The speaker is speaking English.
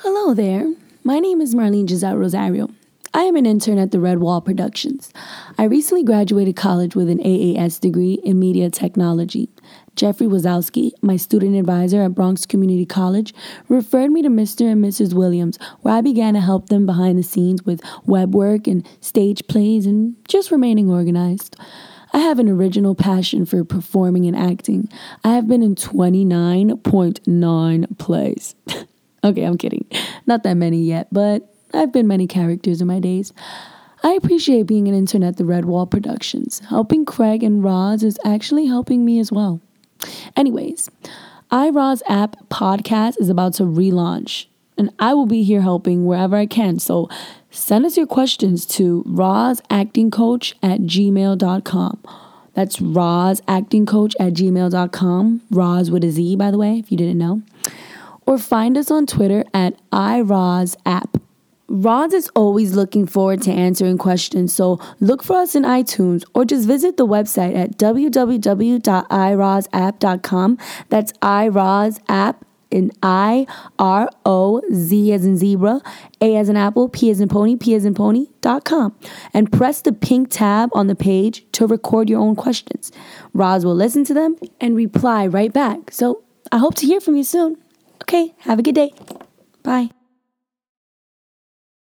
Hello there. My name is Marlene Giselle Rosario. I am an intern at the Red Wall Productions. I recently graduated college with an AAS degree in media technology. Jeffrey Wazowski, my student advisor at Bronx Community College, referred me to Mr. and Mrs. Williams, where I began to help them behind the scenes with web work and stage plays and just remaining organized. I have an original passion for performing and acting. I have been in 29.9 plays. okay, I'm kidding. Not that many yet, but I've been many characters in my days. I appreciate being an intern at the Red Wall Productions. Helping Craig and Roz is actually helping me as well. Anyways, iRoz app podcast is about to relaunch, and I will be here helping wherever I can. So send us your questions to rozactingcoach at gmail.com. That's rozactingcoach at gmail.com. Roz with a Z, by the way, if you didn't know. Or find us on Twitter at iRoz app. Roz is always looking forward to answering questions, so look for us in iTunes or just visit the website at www.irozapp.com. That's iRoz app in I R O Z as in zebra, A as in apple, P as in pony, P as in pony.com. And press the pink tab on the page to record your own questions. Roz will listen to them and reply right back. So I hope to hear from you soon. Okay, have a good day. Bye.